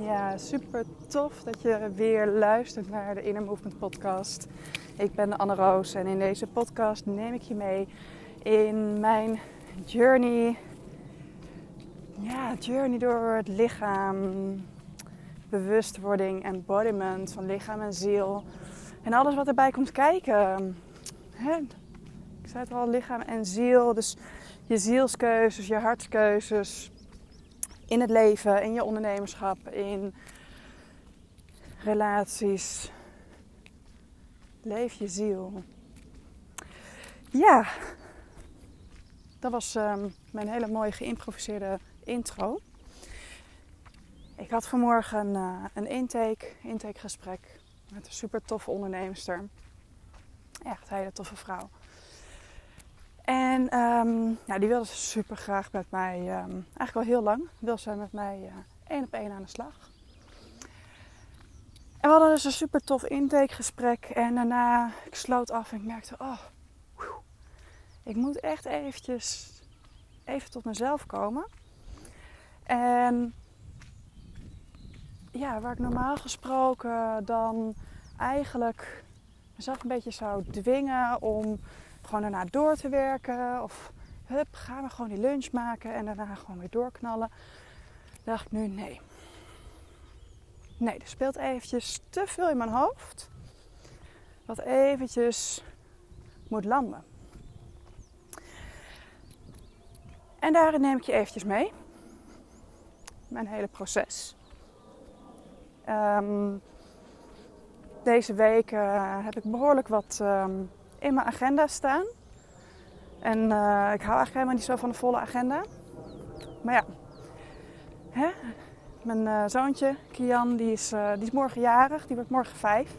Ja, super tof dat je weer luistert naar de Inner Movement podcast. Ik ben Anne Roos en in deze podcast neem ik je mee in mijn journey. Ja, journey door het lichaam, bewustwording, embodiment van lichaam en ziel. En alles wat erbij komt kijken. Ik zei het al, lichaam en ziel. Dus je zielskeuzes, je hartskeuzes in het leven, in je ondernemerschap, in relaties. Leef je ziel. Ja, dat was um, mijn hele mooie geïmproviseerde intro. Ik had vanmorgen een intake, intakegesprek met een super toffe onderneemster. Echt een hele toffe vrouw. En nou, die wilde super graag met mij, um, eigenlijk al heel lang, wil ze met mij uh, één op één aan de slag. En we hadden dus een super tof intakegesprek. En daarna, ik sloot af en ik merkte, oh, ik moet echt eventjes even tot mezelf komen. En ja, waar ik normaal gesproken dan eigenlijk mezelf een beetje zou dwingen om gewoon daarna door te werken. Of hup, gaan we gewoon die lunch maken en daarna gewoon weer doorknallen. Dacht ik nu nee. Nee, er speelt eventjes te veel in mijn hoofd. Wat eventjes moet landen. En daarin neem ik je eventjes mee. Mijn hele proces. Um, deze week heb ik behoorlijk wat um, in mijn agenda staan. En uh, ik hou eigenlijk helemaal niet zo van de volle agenda. Maar ja, hè? mijn uh, zoontje Kian, die is, uh, die is morgen jarig. Die wordt morgen vijf.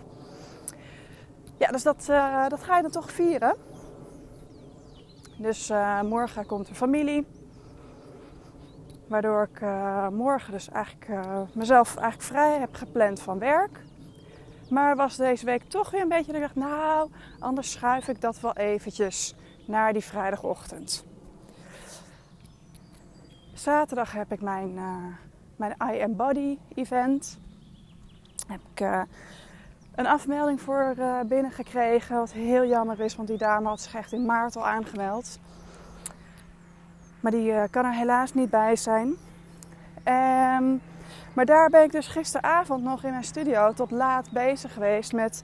Ja, dus dat, dat ga je dan toch vieren. Dus morgen komt er familie. Waardoor ik morgen dus eigenlijk mezelf eigenlijk vrij heb gepland van werk. Maar was deze week toch weer een beetje dat ik dacht, nou, anders schuif ik dat wel eventjes naar die vrijdagochtend. Zaterdag heb ik mijn, uh, mijn I Am Body event. Heb ik uh, een afmelding voor uh, binnengekregen. Wat heel jammer is, want die dame had zich echt in maart al aangemeld. Maar die kan er helaas niet bij zijn. Um, maar daar ben ik dus gisteravond nog in mijn studio tot laat bezig geweest met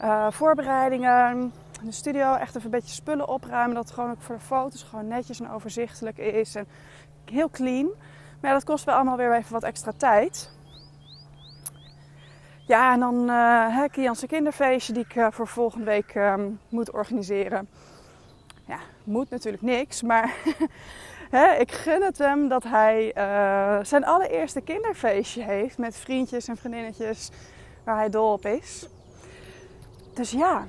uh, voorbereidingen. De studio echt even een beetje spullen opruimen. Dat het gewoon ook voor de foto's gewoon netjes en overzichtelijk is. En heel clean. Maar dat kost wel allemaal weer even wat extra tijd. Ja, en dan uh, Kian's kinderfeestje die ik uh, voor volgende week um, moet organiseren. Ja, moet natuurlijk niks, maar ik gun het hem dat hij uh, zijn allereerste kinderfeestje heeft met vriendjes en vriendinnetjes waar hij dol op is. Dus ja,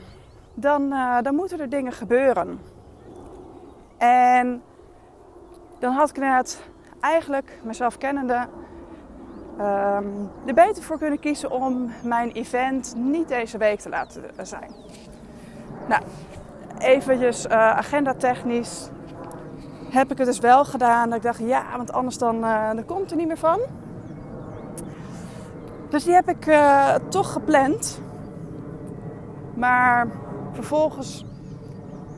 dan, uh, dan moeten er dingen gebeuren. En dan had ik net eigenlijk mezelf kennende um, er beter voor kunnen kiezen om mijn event niet deze week te laten zijn. Nou, eventjes uh, agenda technisch heb ik het dus wel gedaan. Dat ik dacht, ja, want anders dan, uh, dan komt er niet meer van. Dus die heb ik uh, toch gepland. Maar vervolgens,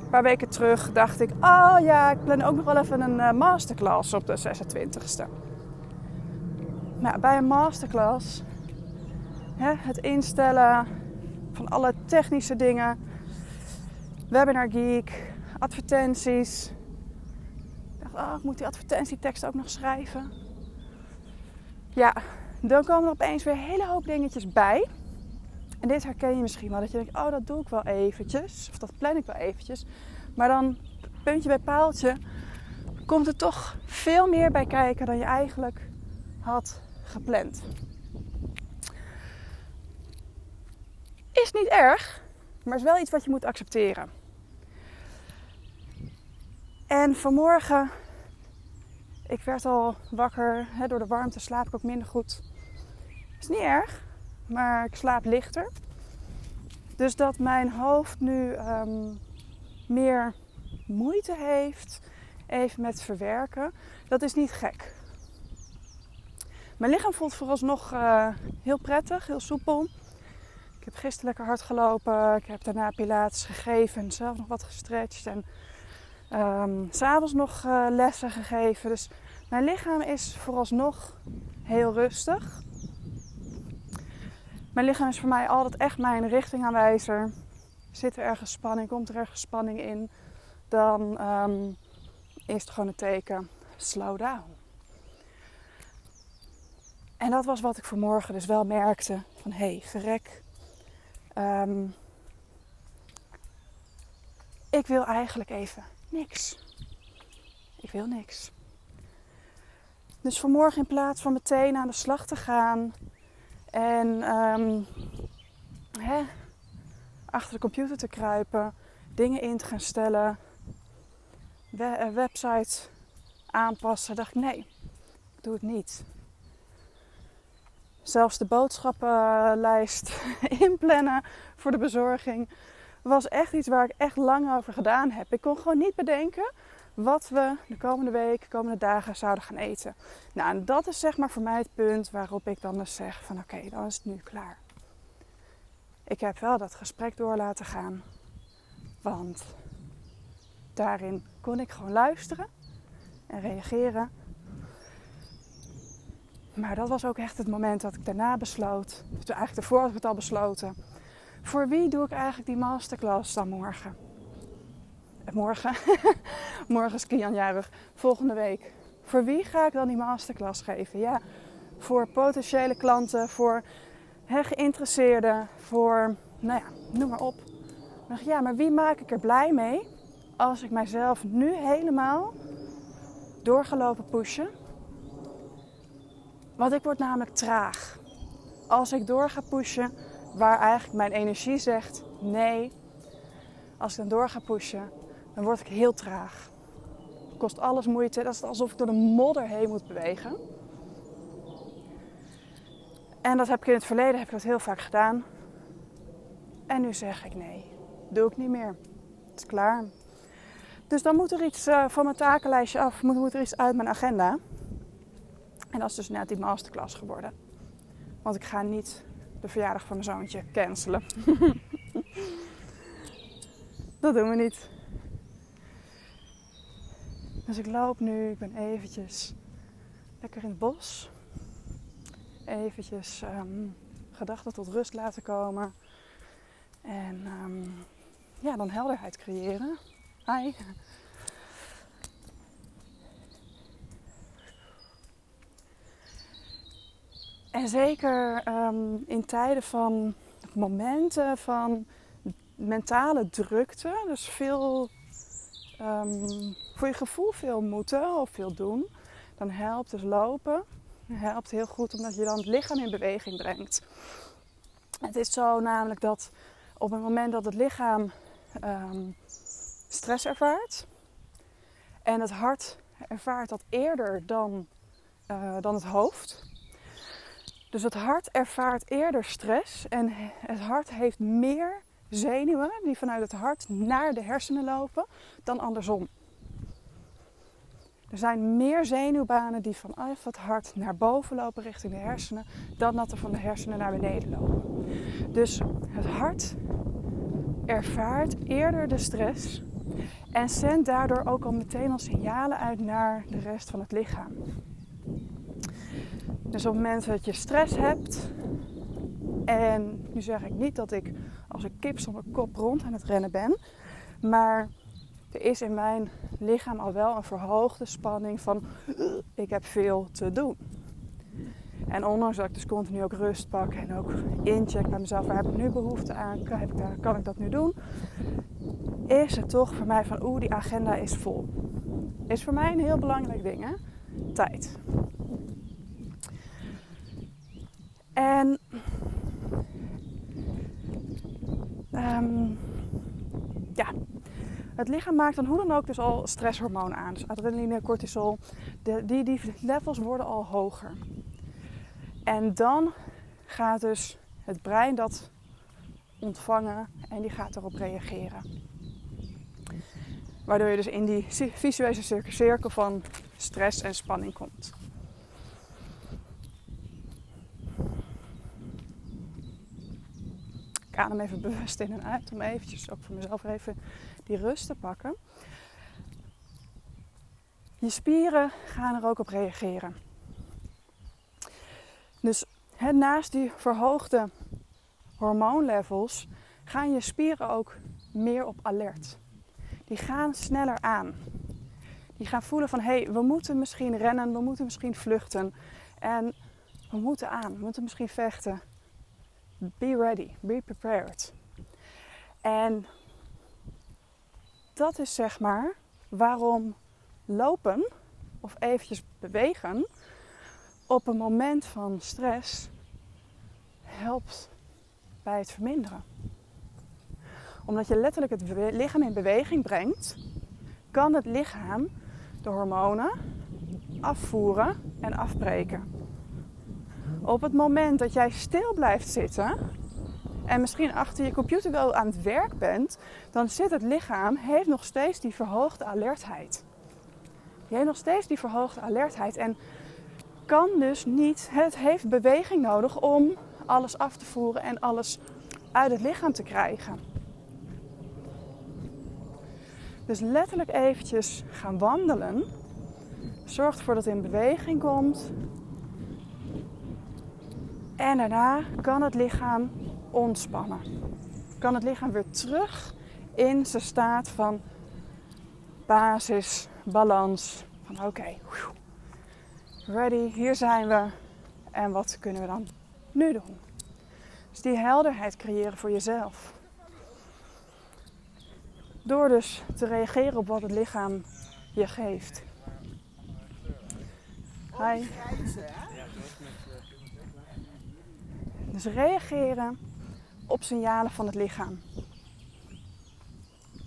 een paar weken terug, dacht ik... Oh ja, ik plan ook nog wel even een uh, masterclass op de 26e. Nou, bij een masterclass... Hè, het instellen van alle technische dingen... Webinar Geek, advertenties oh, ik moet die advertentietekst ook nog schrijven. Ja, dan komen er opeens weer een hele hoop dingetjes bij. En dit herken je misschien wel. Dat je denkt, oh dat doe ik wel eventjes. Of dat plan ik wel eventjes. Maar dan, puntje bij paaltje, komt er toch veel meer bij kijken dan je eigenlijk had gepland. Is niet erg, maar is wel iets wat je moet accepteren. En vanmorgen, ik werd al wakker. Hè, door de warmte slaap ik ook minder goed. Is niet erg, maar ik slaap lichter. Dus dat mijn hoofd nu um, meer moeite heeft even met verwerken, dat is niet gek. Mijn lichaam voelt vooralsnog uh, heel prettig, heel soepel. Ik heb gisteren lekker hard gelopen. Ik heb daarna pilates gegeven en zelf nog wat gestretched. En um, s'avonds nog uh, lessen gegeven. Dus mijn lichaam is vooralsnog heel rustig. Mijn lichaam is voor mij altijd echt mijn richtingaanwijzer. Zit er ergens spanning, komt er ergens spanning in, dan um, is het gewoon een teken slow down. En dat was wat ik vanmorgen dus wel merkte. Van hé, hey, verrek. Um, ik wil eigenlijk even niks. Ik wil niks. Dus vanmorgen in plaats van meteen aan de slag te gaan en um, hè, achter de computer te kruipen, dingen in te gaan stellen, we website aanpassen, dacht ik nee, ik doe het niet. Zelfs de boodschappenlijst inplannen voor de bezorging was echt iets waar ik echt lang over gedaan heb. Ik kon gewoon niet bedenken wat we de komende week, de komende dagen zouden gaan eten. Nou, en dat is zeg maar voor mij het punt waarop ik dan dus zeg van oké, dan is het nu klaar. Ik heb wel dat gesprek door laten gaan, want daarin kon ik gewoon luisteren en reageren. Maar dat was ook echt het moment dat ik daarna besloot, eigenlijk daarvoor had ik het al besloten. Voor wie doe ik eigenlijk die masterclass dan morgen? morgen. morgen is Kian. Volgende week. Voor wie ga ik dan die masterclass geven? Ja, voor potentiële klanten, voor hè, geïnteresseerden, voor, nou ja, noem maar op. ja, maar wie maak ik er blij mee als ik mijzelf nu helemaal doorgelopen pushen? Want ik word namelijk traag. Als ik door ga pushen waar eigenlijk mijn energie zegt nee. Als ik dan door ga pushen, dan word ik heel traag. Het kost alles moeite. Dat is alsof ik door de modder heen moet bewegen. En dat heb ik in het verleden heb ik dat heel vaak gedaan. En nu zeg ik nee, doe ik niet meer. Het is klaar. Dus dan moet er iets uh, van mijn takenlijstje af, moet er iets uit mijn agenda. En dat is dus net die masterclass geworden. Want ik ga niet de verjaardag van mijn zoontje cancelen. dat doen we niet. Dus ik loop nu, ik ben eventjes lekker in het bos. Eventjes um, gedachten tot rust laten komen. En um, ja, dan helderheid creëren. Hi. Zeker um, in tijden van momenten van mentale drukte, dus veel um, voor je gevoel veel moeten of veel doen, dan helpt dus lopen. helpt heel goed omdat je dan het lichaam in beweging brengt. Het is zo namelijk dat op het moment dat het lichaam um, stress ervaart en het hart ervaart dat eerder dan, uh, dan het hoofd. Dus het hart ervaart eerder stress en het hart heeft meer zenuwen die vanuit het hart naar de hersenen lopen dan andersom. Er zijn meer zenuwbanen die vanaf het hart naar boven lopen richting de hersenen, dan dat er van de hersenen naar beneden lopen. Dus het hart ervaart eerder de stress en zendt daardoor ook al meteen al signalen uit naar de rest van het lichaam. Dus op het moment dat je stress hebt, en nu zeg ik niet dat ik als een kip zonder kop rond aan het rennen ben, maar er is in mijn lichaam al wel een verhoogde spanning van ik heb veel te doen. En ondanks dat ik dus continu ook rust pak en ook incheck bij mezelf, waar heb ik nu behoefte aan, kan ik, ik dat nu doen? Is het toch voor mij van oeh, die agenda is vol. Is voor mij een heel belangrijk ding, hè? Tijd. En um, ja, het lichaam maakt dan hoe dan ook dus al stresshormoon aan. Dus adrenaline, cortisol. De, die, die levels worden al hoger. En dan gaat dus het brein dat ontvangen en die gaat erop reageren. Waardoor je dus in die visuele cirkel van stress en spanning komt. Adem even bewust in en uit om eventjes ook voor mezelf even die rust te pakken. Je spieren gaan er ook op reageren. Dus naast die verhoogde hormoonlevels gaan je spieren ook meer op alert. Die gaan sneller aan. Die gaan voelen van hé, hey, we moeten misschien rennen, we moeten misschien vluchten. En we moeten aan, we moeten misschien vechten. Be ready, be prepared. En dat is zeg maar waarom lopen of eventjes bewegen op een moment van stress helpt bij het verminderen. Omdat je letterlijk het lichaam in beweging brengt, kan het lichaam de hormonen afvoeren en afbreken. Op het moment dat jij stil blijft zitten en misschien achter je computer wel aan het werk bent, dan zit het lichaam, heeft nog steeds die verhoogde alertheid. Je heeft nog steeds die verhoogde alertheid en kan dus niet, het heeft beweging nodig om alles af te voeren en alles uit het lichaam te krijgen. Dus letterlijk eventjes gaan wandelen zorgt ervoor dat het in beweging komt. En daarna kan het lichaam ontspannen. Kan het lichaam weer terug in zijn staat van basis, balans. Van oké, ready, hier zijn we. En wat kunnen we dan nu doen? Dus die helderheid creëren voor jezelf. Door dus te reageren op wat het lichaam je geeft. Hi. Dus reageren op signalen van het lichaam.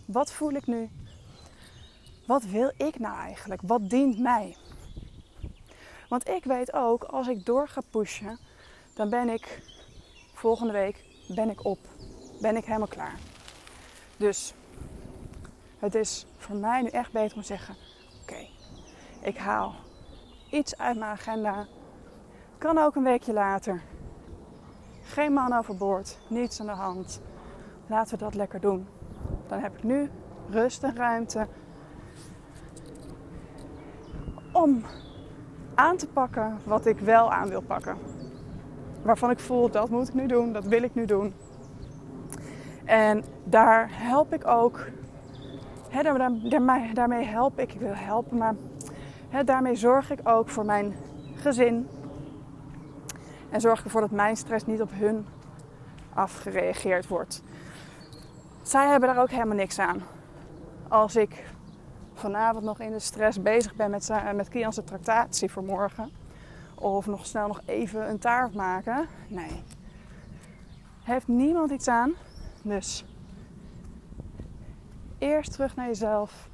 Wat voel ik nu? Wat wil ik nou eigenlijk? Wat dient mij? Want ik weet ook, als ik door ga pushen, dan ben ik volgende week ben ik op. Ben ik helemaal klaar. Dus het is voor mij nu echt beter om te zeggen: oké, ik haal iets uit mijn agenda. Kan ook een weekje later. Geen man overboord, niets aan de hand. Laten we dat lekker doen. Dan heb ik nu rust en ruimte om aan te pakken wat ik wel aan wil pakken. Waarvan ik voel dat moet ik nu doen, dat wil ik nu doen. En daar help ik ook. Daarmee, daarmee help ik, ik wil helpen, maar daarmee zorg ik ook voor mijn gezin. En zorg ervoor dat mijn stress niet op hun afgereageerd wordt. Zij hebben daar ook helemaal niks aan. Als ik vanavond nog in de stress bezig ben met, met Kian's tractatie voor morgen. Of nog snel nog even een taart maken. Nee. Heeft niemand iets aan. Dus eerst terug naar jezelf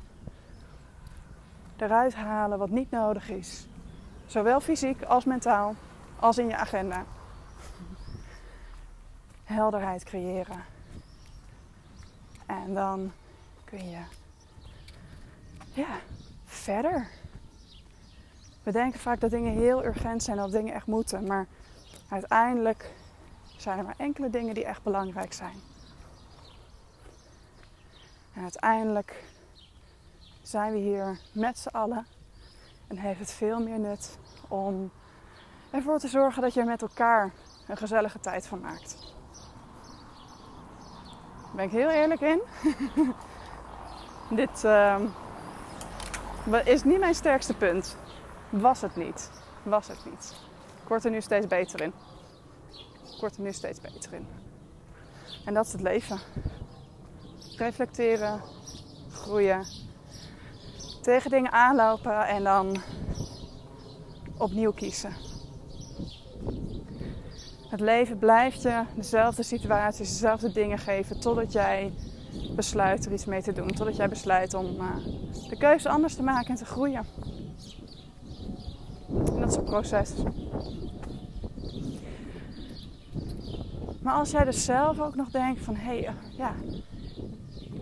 eruit halen wat niet nodig is. Zowel fysiek als mentaal, als in je agenda. Helderheid creëren. En dan kun je ja, verder. We denken vaak dat dingen heel urgent zijn, dat dingen echt moeten. Maar uiteindelijk zijn er maar enkele dingen die echt belangrijk zijn. En uiteindelijk zijn we hier met z'n allen. En heeft het veel meer nut om ervoor te zorgen dat je er met elkaar een gezellige tijd van maakt. Ben ik heel eerlijk in. Dit uh, is niet mijn sterkste punt. Was het niet. Was het niet. Ik word er nu steeds beter in. Ik word er nu steeds beter in. En dat is het leven. Reflecteren, groeien tegen dingen aanlopen en dan opnieuw kiezen. Het leven blijft je dezelfde situaties, dezelfde dingen geven totdat jij besluit er iets mee te doen. Totdat jij besluit om uh, de keuze anders te maken en te groeien. En dat is een proces. Maar als jij dus zelf ook nog denkt van hé, hey, uh, ja,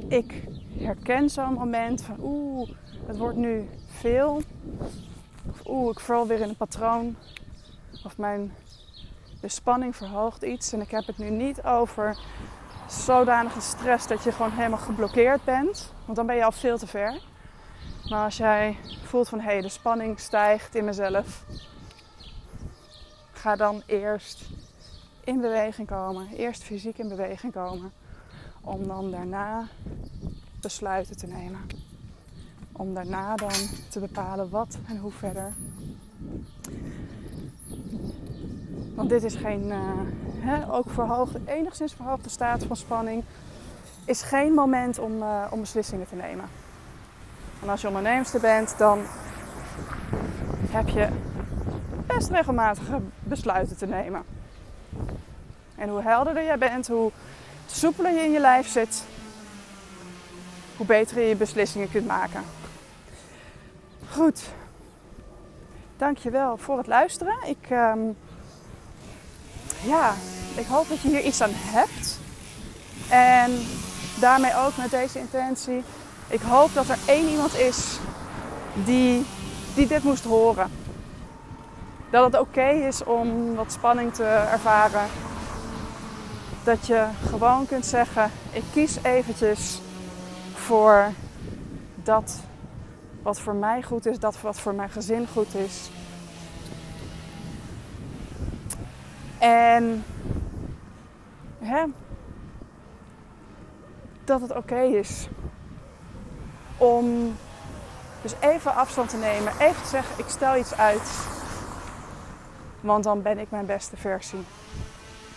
ik herken zo'n moment van oeh, het wordt nu veel. Oeh, ik val weer in een patroon. Of mijn de spanning verhoogt iets. En ik heb het nu niet over zodanige stress dat je gewoon helemaal geblokkeerd bent. Want dan ben je al veel te ver. Maar als jij voelt van hé, hey, de spanning stijgt in mezelf. Ga dan eerst in beweging komen. Eerst fysiek in beweging komen. Om dan daarna besluiten te nemen. Om daarna dan te bepalen wat en hoe verder. Want dit is geen, uh, hè, ook verhoogde, enigszins verhoogde staat van spanning, is geen moment om, uh, om beslissingen te nemen. En als je onderneemster bent, dan heb je best regelmatige besluiten te nemen. En hoe helderder jij bent, hoe soepeler je in je lijf zit, hoe beter je je beslissingen kunt maken. Goed. Dankjewel voor het luisteren. Ik, um, ja, ik hoop dat je hier iets aan hebt. En daarmee ook met deze intentie. Ik hoop dat er één iemand is die, die dit moest horen. Dat het oké is om wat spanning te ervaren. Dat je gewoon kunt zeggen: ik kies eventjes voor dat wat voor mij goed is, dat wat voor mijn gezin goed is. En hè, dat het oké is om dus even afstand te nemen, even te zeggen: ik stel iets uit, want dan ben ik mijn beste versie.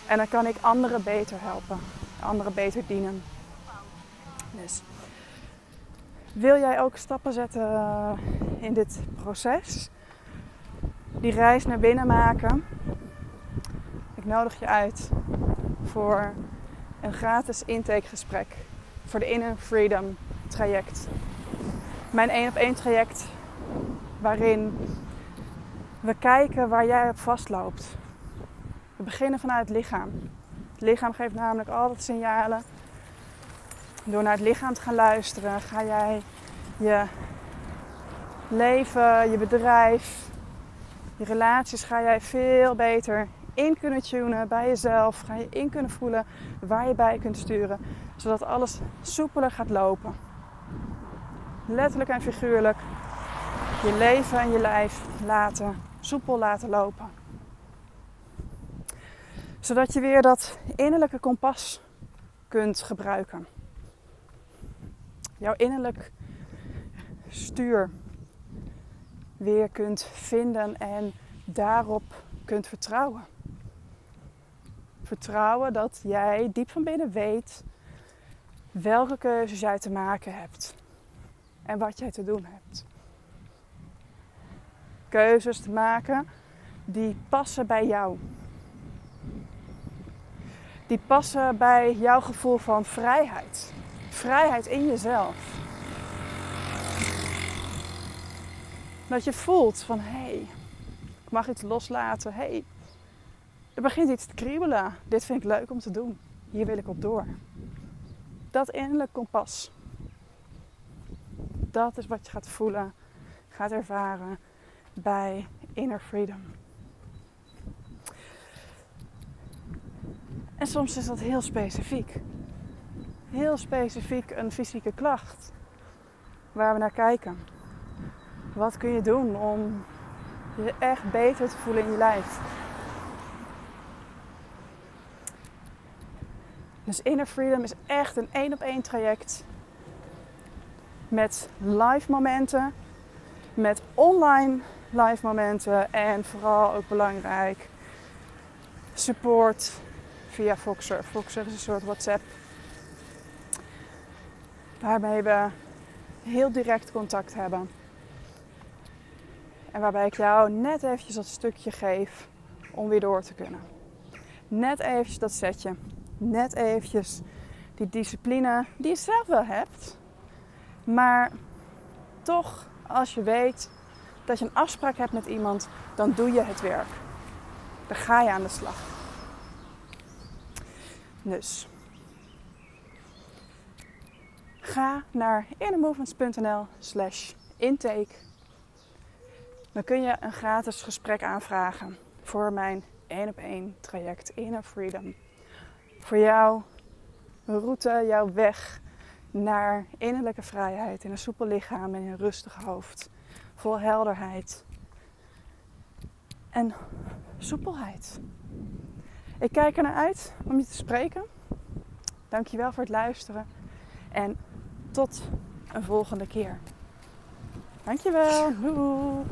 En dan kan ik anderen beter helpen, anderen beter dienen. Dus wil jij ook stappen zetten eh, in dit proces? Die reis naar binnen maken? Ik nodig je uit voor een gratis intakegesprek voor de Inner Freedom traject. Mijn één op één traject waarin we kijken waar jij op vastloopt. We beginnen vanuit het lichaam. Het lichaam geeft namelijk altijd signalen door naar het lichaam te gaan luisteren, ga jij je leven, je bedrijf, je relaties, ga jij veel beter in kunnen tunen bij jezelf. Ga je in kunnen voelen waar je bij kunt sturen, zodat alles soepeler gaat lopen. Letterlijk en figuurlijk je leven en je lijf laten soepel laten lopen. Zodat je weer dat innerlijke kompas kunt gebruiken jouw innerlijk stuur weer kunt vinden en daarop kunt vertrouwen. Vertrouwen dat jij diep van binnen weet welke keuzes jij te maken hebt en wat jij te doen hebt. Keuzes te maken die passen bij jou. Die passen bij jouw gevoel van vrijheid vrijheid in jezelf. Dat je voelt van hé, hey, ik mag iets loslaten. Hé, hey, er begint iets te kriebelen. Dit vind ik leuk om te doen. Hier wil ik op door. Dat innerlijk kompas. Dat is wat je gaat voelen, gaat ervaren bij Inner Freedom. En soms is dat heel specifiek heel specifiek een fysieke klacht waar we naar kijken. Wat kun je doen om je echt beter te voelen in je lijf? Dus Inner Freedom is echt een één op één traject met live momenten, met online live momenten en vooral ook belangrijk support via Foxer. Foxer is een soort WhatsApp waarmee we heel direct contact hebben. En waarbij ik jou net eventjes dat stukje geef om weer door te kunnen. Net eventjes dat setje. Net eventjes die discipline die je zelf wel hebt. Maar toch, als je weet dat je een afspraak hebt met iemand, dan doe je het werk. Dan ga je aan de slag. Dus Ga naar innermovements.nl slash intake. Dan kun je een gratis gesprek aanvragen voor mijn 1 op 1 traject Inner Freedom. Voor jou route, jouw weg naar innerlijke vrijheid in een soepel lichaam en een rustig hoofd. Vol helderheid en soepelheid. Ik kijk er naar uit om je te spreken. Dankjewel voor het luisteren en tot een volgende keer. Dankjewel. Doei.